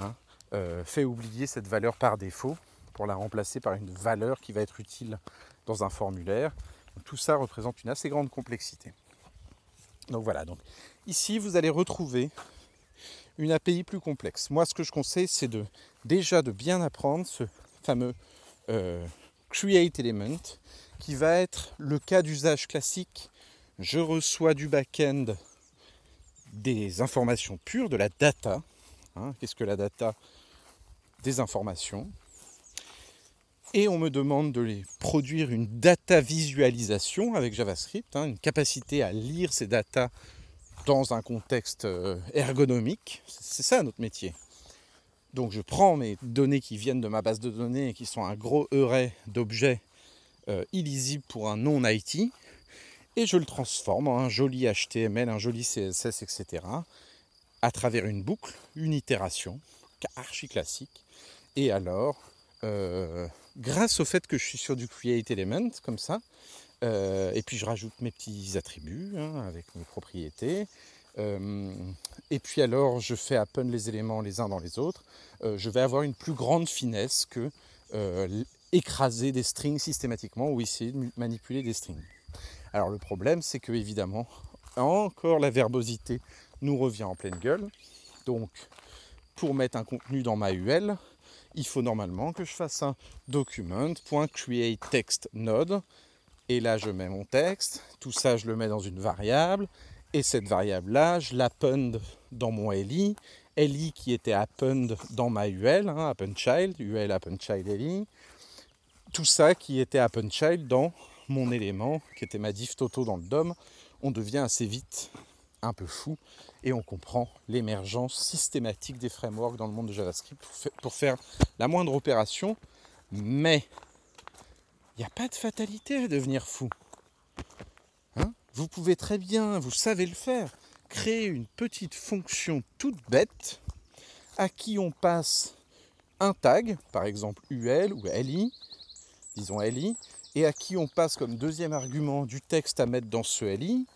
hein, euh, fait oublier cette valeur par défaut pour la remplacer par une valeur qui va être utile dans un formulaire. tout ça représente une assez grande complexité. Donc voilà, donc ici vous allez retrouver une API plus complexe. Moi ce que je conseille c'est de déjà de bien apprendre ce fameux euh, create element qui va être le cas d'usage classique. Je reçois du back-end des informations pures, de la data. Hein, qu'est-ce que la data? Des informations et on me demande de les produire une data visualisation avec JavaScript, hein, une capacité à lire ces data dans un contexte euh, ergonomique. C'est ça notre métier. Donc je prends mes données qui viennent de ma base de données et qui sont un gros array d'objets euh, illisibles pour un non-IT et je le transforme en un joli HTML, un joli CSS, etc. à travers une boucle, une itération, archi classique. Et alors, euh, grâce au fait que je suis sur du Create Element, comme ça, euh, et puis je rajoute mes petits attributs hein, avec mes propriétés. Euh, et puis alors je fais append les éléments les uns dans les autres. je vais avoir une plus grande finesse que écraser des strings systématiquement ou essayer de manipuler des strings. Alors le problème c'est que évidemment encore la verbosité nous revient en pleine gueule. Donc pour mettre un contenu dans ma UL, il faut normalement que je fasse un document.createTextNode. Et là, je mets mon texte. Tout ça, je le mets dans une variable. Et cette variable-là, je l'append dans mon LI. LI qui était append dans ma UL, hein, child, UL child LI. Tout ça qui était child dans mon élément, qui était ma div toto dans le DOM. On devient assez vite un peu fou et on comprend l'émergence systématique des frameworks dans le monde de JavaScript pour faire la moindre opération, mais il n'y a pas de fatalité à devenir fou. Hein? Vous pouvez très bien, vous savez le faire, créer une petite fonction toute bête à qui on passe un tag, par exemple UL ou LI, disons LI, et à qui on passe comme deuxième argument du texte à mettre dans ce LI,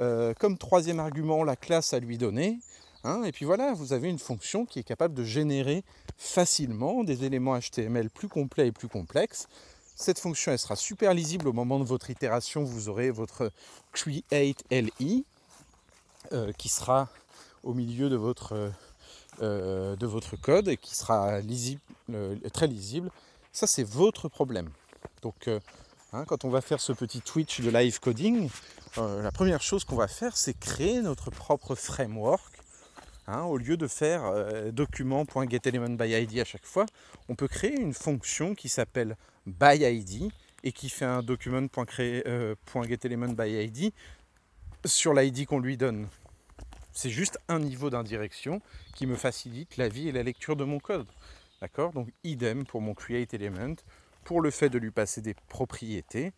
euh, comme troisième argument, la classe à lui donner. Hein, et puis voilà, vous avez une fonction qui est capable de générer facilement des éléments HTML plus complets et plus complexes. Cette fonction, sera super lisible au moment de votre itération. Vous aurez votre create.li euh, qui sera au milieu de votre, euh, votre code et qui sera lisible, très lisible. Ça, c'est votre problème. Donc, hein, quand on va faire ce petit Twitch de live coding, euh, la première chose qu'on va faire, c'est créer notre propre framework. Hein, au lieu de faire euh, document.getElementById à chaque fois, on peut créer une fonction qui s'appelle byId et qui fait un document.getElementById euh, sur l'ID qu'on lui donne. C'est juste un niveau d'indirection qui me facilite la vie et la lecture de mon code. D'accord? Donc idem pour mon createElement, pour le fait de lui passer des propriétés.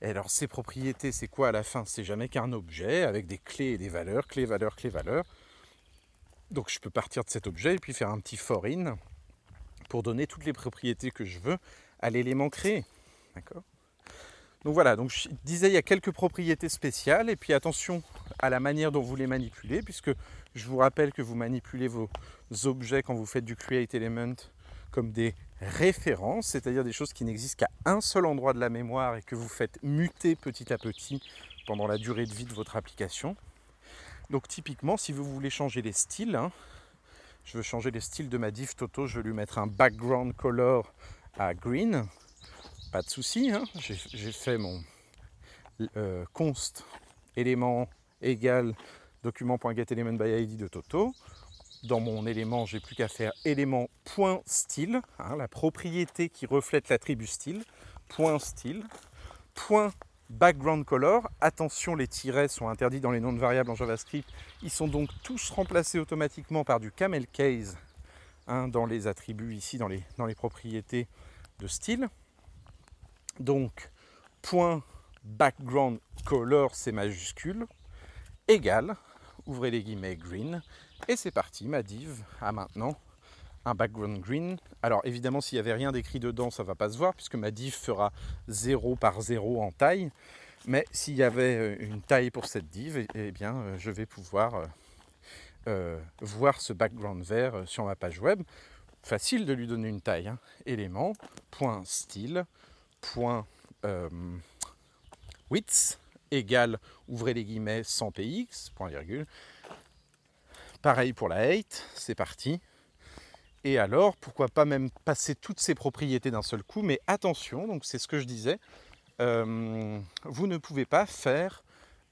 Et alors ces propriétés, c'est quoi à la fin? C'est jamais qu'un objet avec des clés et des valeurs, clés, valeurs, clés, valeurs. Donc je peux partir de cet objet et puis faire un petit for in pour donner toutes les propriétés que je veux à l'élément créé. D'accord? Donc voilà, donc je disais il y a quelques propriétés spéciales et puis attention à la manière dont vous les manipulez puisque je vous rappelle que vous manipulez vos objets quand vous faites du create element comme des références, c'est-à-dire des choses qui n'existent qu'à un seul endroit de la mémoire et que vous faites muter petit à petit pendant la durée de vie de votre application. Donc typiquement, si vous voulez changer les styles, hein, je veux changer les styles de ma div Toto, je vais lui mettre un background color à green. Pas de souci, hein. j'ai fait mon euh, const élément égal document.getElementById de Toto. Dans mon élément, j'ai plus qu'à faire élément.style, hein, la propriété qui reflète l'attribut style, point style, point background color. Attention, les tirets sont interdits dans les noms de variables en JavaScript. Ils sont donc tous remplacés automatiquement par du camel case hein, dans les attributs ici, dans les, dans les propriétés de style. Donc, point background color, c'est majuscule, égal, ouvrez les guillemets, green, et c'est parti, ma div a maintenant un background green. Alors évidemment, s'il n'y avait rien d'écrit dedans, ça ne va pas se voir, puisque ma div fera 0 par 0 en taille. Mais s'il y avait euh, une taille pour cette div, eh, eh bien, euh, je vais pouvoir euh, voir ce background vert sur ma page web. Facile de lui donner une taille. Hein. Élément, point style, point width, égale, ouvrez les guillemets, 100 px, point virgule. Pareil pour la height, c'est parti. Et alors, pourquoi pas même passer toutes ces propriétés d'un seul coup, mais attention, donc c'est ce que je disais, euh, vous ne pouvez pas faire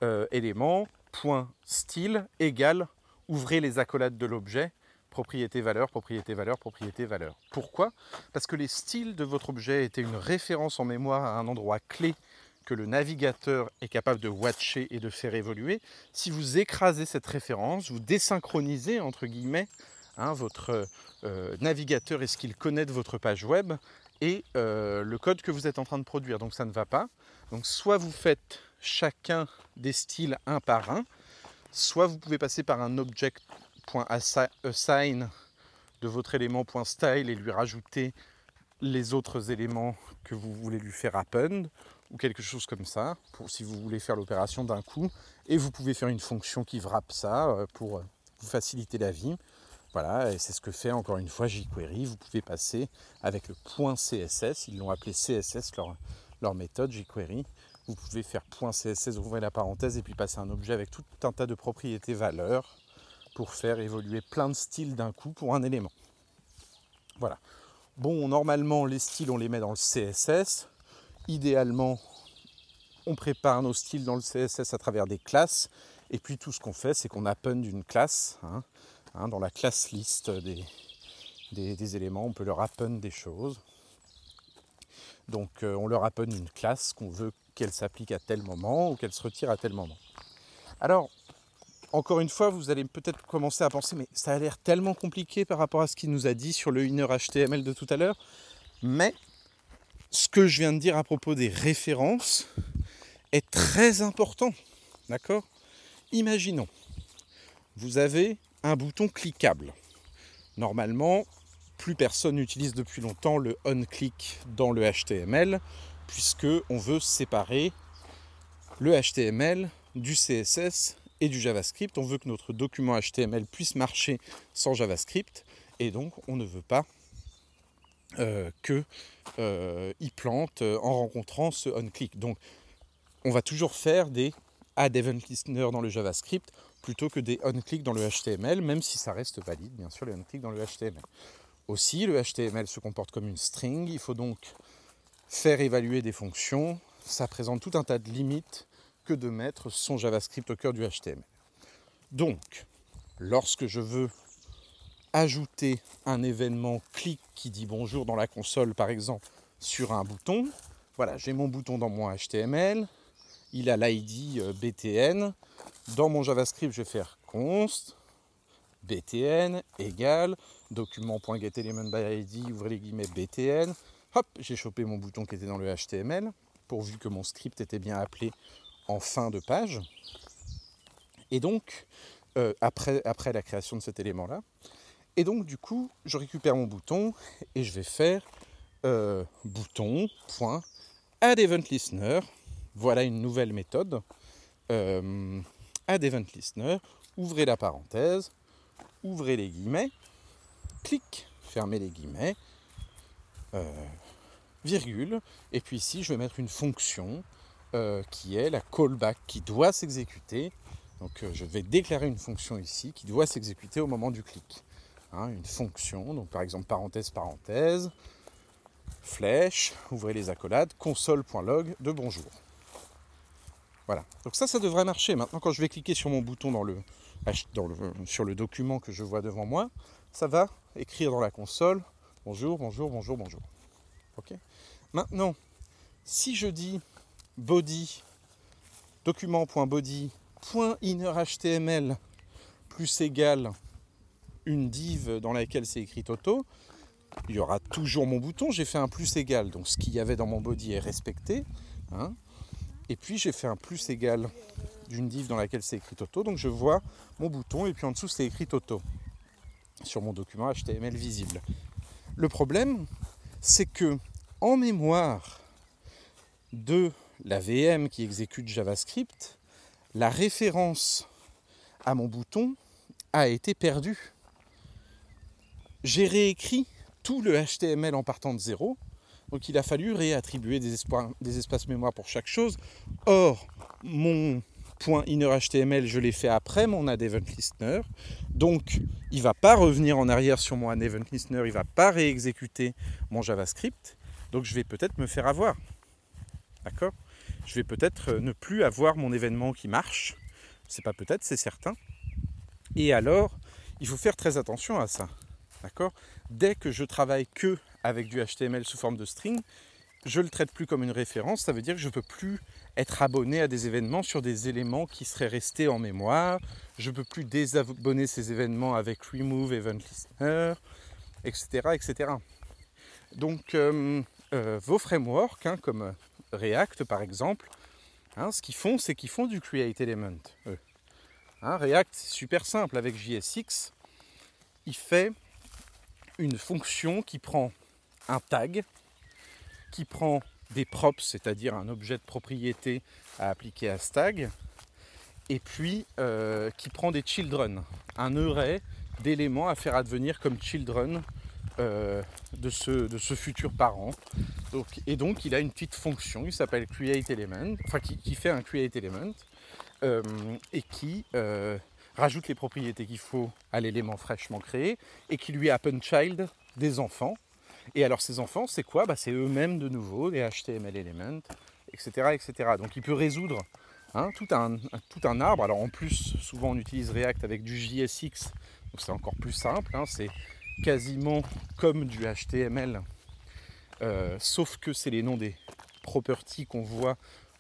euh, élément, point, style, égal, ouvrez les accolades de l'objet, propriété valeur, propriété valeur, propriété valeur. Pourquoi? Parce que les styles de votre objet étaient une référence en mémoire à un endroit clé que le navigateur est capable de watcher et de faire évoluer. Si vous écrasez cette référence, vous désynchronisez entre guillemets Hein, votre euh, navigateur est ce qu'il connaît de votre page web et euh, le code que vous êtes en train de produire. Donc ça ne va pas. Donc soit vous faites chacun des styles un par un, soit vous pouvez passer par un object.assign de votre élément.style et lui rajouter les autres éléments que vous voulez lui faire append ou quelque chose comme ça, si vous voulez faire l'opération d'un coup. Et vous pouvez faire une fonction qui wrap ça euh, pour vous faciliter la vie. Voilà, et c'est ce que fait encore une fois jQuery. Vous pouvez passer avec le point CSS, ils l'ont appelé CSS leur, méthode jQuery. Vous pouvez faire point CSS, ouvrir la parenthèse et puis passer un objet avec tout un tas de propriétés valeurs pour faire évoluer plein de styles d'un coup pour un élément. Voilà. Bon, normalement, les styles, on les met dans le CSS. Idéalement, on prépare nos styles dans le CSS à travers des classes. Et puis tout ce qu'on fait, c'est qu'on append une classe. Hein. Hein, dans la classe liste des, éléments, on peut leur append des choses. Donc euh, on leur append une classe qu'on veut qu'elle s'applique à tel moment ou qu'elle se retire à tel moment. Alors, encore une fois, vous allez peut-être commencer à penser, mais ça a l'air tellement compliqué par rapport à ce qu'il nous a dit sur le inner HTML de tout à l'heure. Mais ce que je viens de dire à propos des références est très important. D'accord? Imaginons, vous avez un bouton cliquable. Normalement, plus personne n'utilise depuis longtemps le on-click dans le HTML, puisque on veut séparer le HTML du CSS et du JavaScript. On veut que notre document HTML puisse marcher sans JavaScript, et donc on ne veut pas euh, qu'il euh, plante en rencontrant ce on-click. Donc on va toujours faire des add event listener dans le JavaScript plutôt que des on-click dans le HTML, même si ça reste valide, bien sûr, les on-click dans le HTML. Aussi, le HTML se comporte comme une string, il faut donc faire évaluer des fonctions. Ça présente tout un tas de limites que de mettre son JavaScript au cœur du HTML. Donc, lorsque je veux ajouter un événement clic qui dit bonjour dans la console, par exemple, sur un bouton, voilà, j'ai mon bouton dans mon HTML, il a l'ID euh, BTN, dans mon JavaScript, je vais faire const btn égale document.getElementById, ouvrez les guillemets btn. Hop, j'ai chopé mon bouton qui était dans le HTML, pourvu que mon script était bien appelé en fin de page. Et donc, euh, après, la création de cet élément-là, et donc du coup, je récupère mon bouton et je vais faire euh, bouton.addEventListener. Voilà une nouvelle méthode. Euh, Add Event Listener, ouvrez la parenthèse, ouvrez les guillemets, clic, fermez les guillemets, virgule, et puis ici je vais mettre une fonction qui est la callback qui doit s'exécuter. Donc je vais déclarer une fonction ici qui doit s'exécuter au moment du clic. Hein, une fonction, donc par exemple parenthèse, parenthèse, flèche, ouvrez les accolades, console.log de bonjour. Voilà, donc ça, ça devrait marcher. Maintenant, quand je vais cliquer sur mon bouton dans le, sur le document que je vois devant moi, ça va écrire dans la console bonjour, bonjour, bonjour, bonjour. Ok Maintenant, si je dis body, document.body.innerHTML plus égal une div dans laquelle c'est écrit Toto, il y aura toujours mon bouton. J'ai fait un plus égal, donc ce qu'il y avait dans mon body est respecté. Hein. Et puis j'ai fait un plus égal d'une div dans laquelle c'est écrit Toto. Donc je vois mon bouton et puis en dessous c'est écrit Toto sur mon document HTML visible. Le problème, c'est que en mémoire de la VM qui exécute JavaScript, la référence à mon bouton a été perdue j'ai réécrit tout le HTML en partant de zéro. Donc il a fallu réattribuer des, espaces mémoire pour chaque chose. Or, mon point je l'ai fait après mon event listener. Donc, il ne va pas revenir en arrière sur mon event listener, il ne va pas réexécuter mon JavaScript. Donc, je vais peut-être me faire avoir. D'accord? Je vais peut-être euh, ne plus avoir mon événement qui marche. C'est pas peut-être, c'est certain. Et alors, il faut faire très attention à ça. D'accord Dès que je travaille que avec du HTML sous forme de string, je ne le traite plus comme une référence, ça veut dire que je ne peux plus être abonné à des événements sur des éléments qui seraient restés en mémoire, je ne peux plus désabonner ces événements avec remove event listener, etc. etc. Donc euh, euh, vos frameworks, hein, comme React par exemple, hein, ce qu'ils font, c'est qu'ils font du create element. Hein, React, c'est super simple avec JSX, il fait une fonction qui prend un tag, qui prend des props, c'est-à-dire un objet de propriété à appliquer à ce tag, et puis euh, qui prend des children, un array d'éléments à faire advenir comme children euh, de, ce, futur parent. Donc, et donc il a une petite fonction, il s'appelle createElement, enfin qui, fait un createElement, euh, et qui rajoute les propriétés qu'il faut à l'élément fraîchement créé et qui lui append child des enfants. Et alors ces enfants, c'est quoi? Bah, C'est eux-mêmes de nouveau, des HTML elements, etc. etc. Donc il peut résoudre hein, tout, un, tout un arbre. Alors en plus, souvent on utilise React avec du JSX, donc c'est encore plus simple. Hein. c'est quasiment comme du HTML, euh, sauf que c'est les noms des properties qu'on voit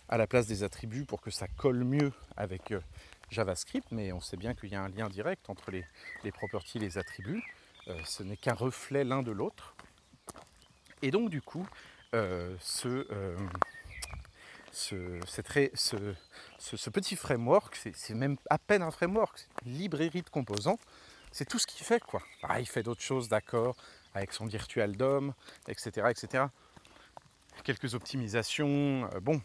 à la place des attributs pour que ça colle mieux avec euh, JavaScript, mais on sait bien qu'il y a un lien direct entre les, les properties et les attributs. Euh, ce n'est qu'un reflet l'un de l'autre. Et donc du coup, euh, ce, euh, ce, petit framework, c'est même à peine un framework, librairie de composants, c'est tout ce qu'il fait. quoi. Ah, il fait d'autres choses, d'accord, avec son virtual DOM, etc., etc. Quelques optimisations, bon,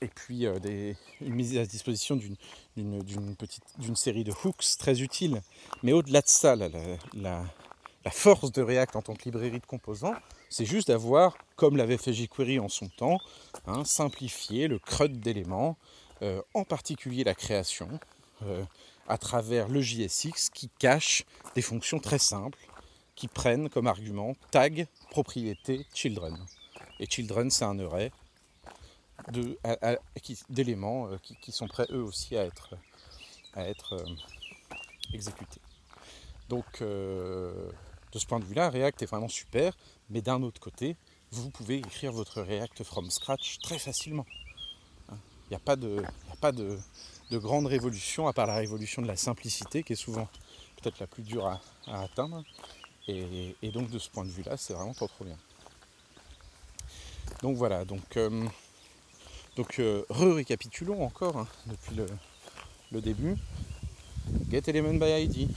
et puis euh, une mise à disposition d'une série de hooks très utiles. Mais au-delà de ça, la, force de React en tant que librairie de composants, c'est juste d'avoir, comme l'avait fait jQuery en son temps, hein, simplifié le CRUD d'éléments, euh, en particulier la création, euh, à travers le JSX qui cache des fonctions très simples qui prennent comme argument tag, propriété, children. Et children, c'est un array d'éléments euh, qui, sont prêts eux aussi à être, à être euh, exécutés. Donc euh, de ce point de vue-là, React est vraiment super, mais d'un autre côté, vous pouvez écrire votre React from scratch très facilement. Il n'y a pas, de, pas de, grande révolution, à part la révolution de la simplicité, qui est souvent peut-être la plus dure à, atteindre. Et, donc de ce point de vue-là, c'est vraiment trop trop bien. Donc voilà, donc donc euh, re-récapitulons encore hein, depuis le, début. Get element by ID,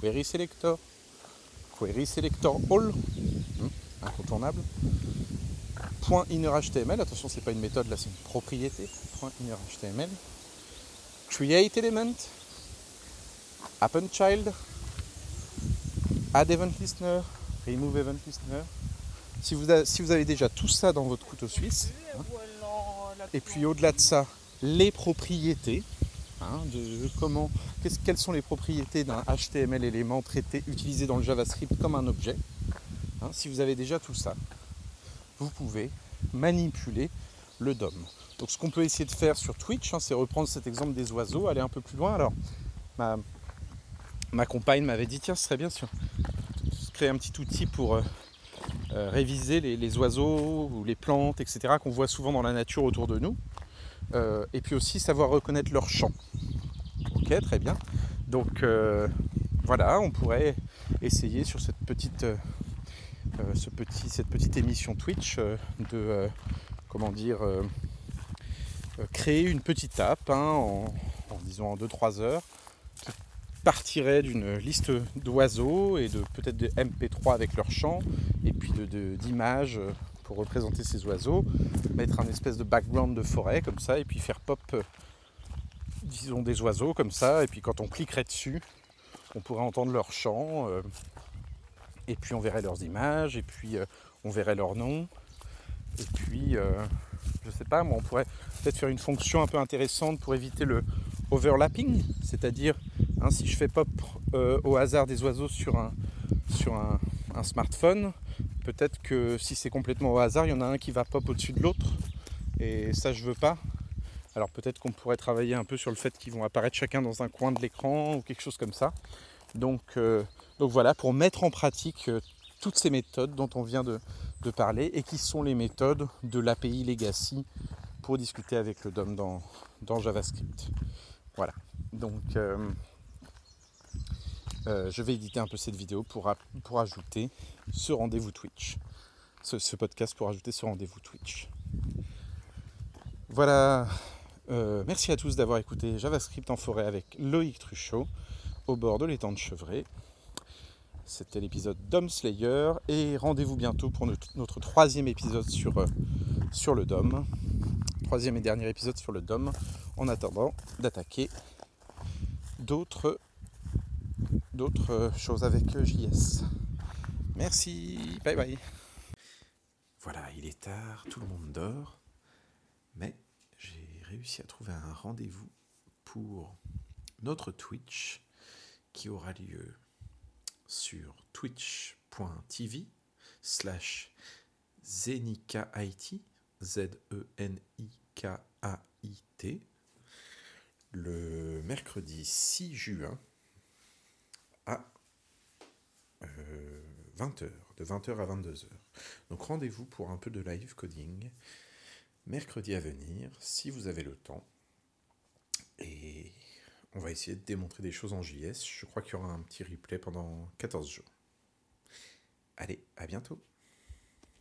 query selector, query all, hmm, incontournable. Attention c'est pas une méthode là c'est une propriété. Point inner HTML. Create si vous avez déjà tout ça dans votre couteau suisse, hein, et puis au-delà de ça, les propriétés, hein, quelles sont les propriétés d'un HTML élément traité, utilisé dans le JavaScript comme un objet. Hein, si vous avez déjà tout ça, vous pouvez manipuler le DOM. Donc ce qu'on peut essayer de faire sur Twitch, c'est reprendre cet exemple des oiseaux, aller un peu plus loin. Alors, ma, compagne m'avait dit, tiens, ce serait bien on créer un petit outil pour euh, euh, réviser les, oiseaux ou les plantes, etc., qu'on voit souvent dans la nature autour de nous. Euh, et puis aussi savoir reconnaître leur chant. Ok, très bien. Donc voilà, on pourrait essayer sur cette petite, ce petit, cette petite émission Twitch de, comment dire, créer une petite app hein, en, en, disons en 2-3 heures partirait d'une liste d'oiseaux et de peut-être de MP3 avec leur chant et puis d'images de, pour représenter ces oiseaux, mettre un espèce de background de forêt comme ça et puis faire pop disons des oiseaux comme ça et puis quand on cliquerait dessus on pourrait entendre leur chant euh, et puis on verrait leurs images et puis euh, on verrait leur nom et puis euh, je sais pas moi on pourrait peut-être faire une fonction un peu intéressante pour éviter le overlapping c'est-à-dire Hein, si je fais pop euh, au hasard des oiseaux sur un, smartphone, peut-être que si c'est complètement au hasard, il y en a un qui va pop au-dessus de l'autre. Et ça, je veux pas. Alors peut-être qu'on pourrait travailler un peu sur le fait qu'ils vont apparaître chacun dans un coin de l'écran ou quelque chose comme ça. Donc, euh, voilà, pour mettre en pratique euh, toutes ces méthodes dont on vient de, parler et qui sont les méthodes de l'API Legacy pour discuter avec le DOM dans, JavaScript. Voilà. Donc je vais éditer un peu cette vidéo pour, ajouter ce rendez-vous Twitch. Ce, podcast pour ajouter ce rendez-vous Twitch. Voilà. Euh, merci à tous d'avoir écouté JavaScript en forêt avec Loïc Truchot au bord de l'étang de Chevray. C'était l'épisode Dom Slayer et rendez-vous bientôt pour notre, troisième épisode sur, euh, sur le DOM. Troisième et dernier épisode sur le DOM en attendant d'attaquer d'autres d'autres choses avec JS. Merci, bye bye. Voilà, il est tard, tout le monde dort, mais j'ai réussi à trouver un rendez-vous pour notre Twitch qui aura lieu sur twitch.tv slash zenikait, Z-E-N-I-K-A-I-T, le mercredi 6 juin à 20h, euh, de 20h à 22h. Donc rendez-vous pour un peu de live coding mercredi à venir, si vous avez le temps. Et on va essayer de démontrer des choses en JS. Je crois qu'il y aura un petit replay pendant 14 jours. Allez, à bientôt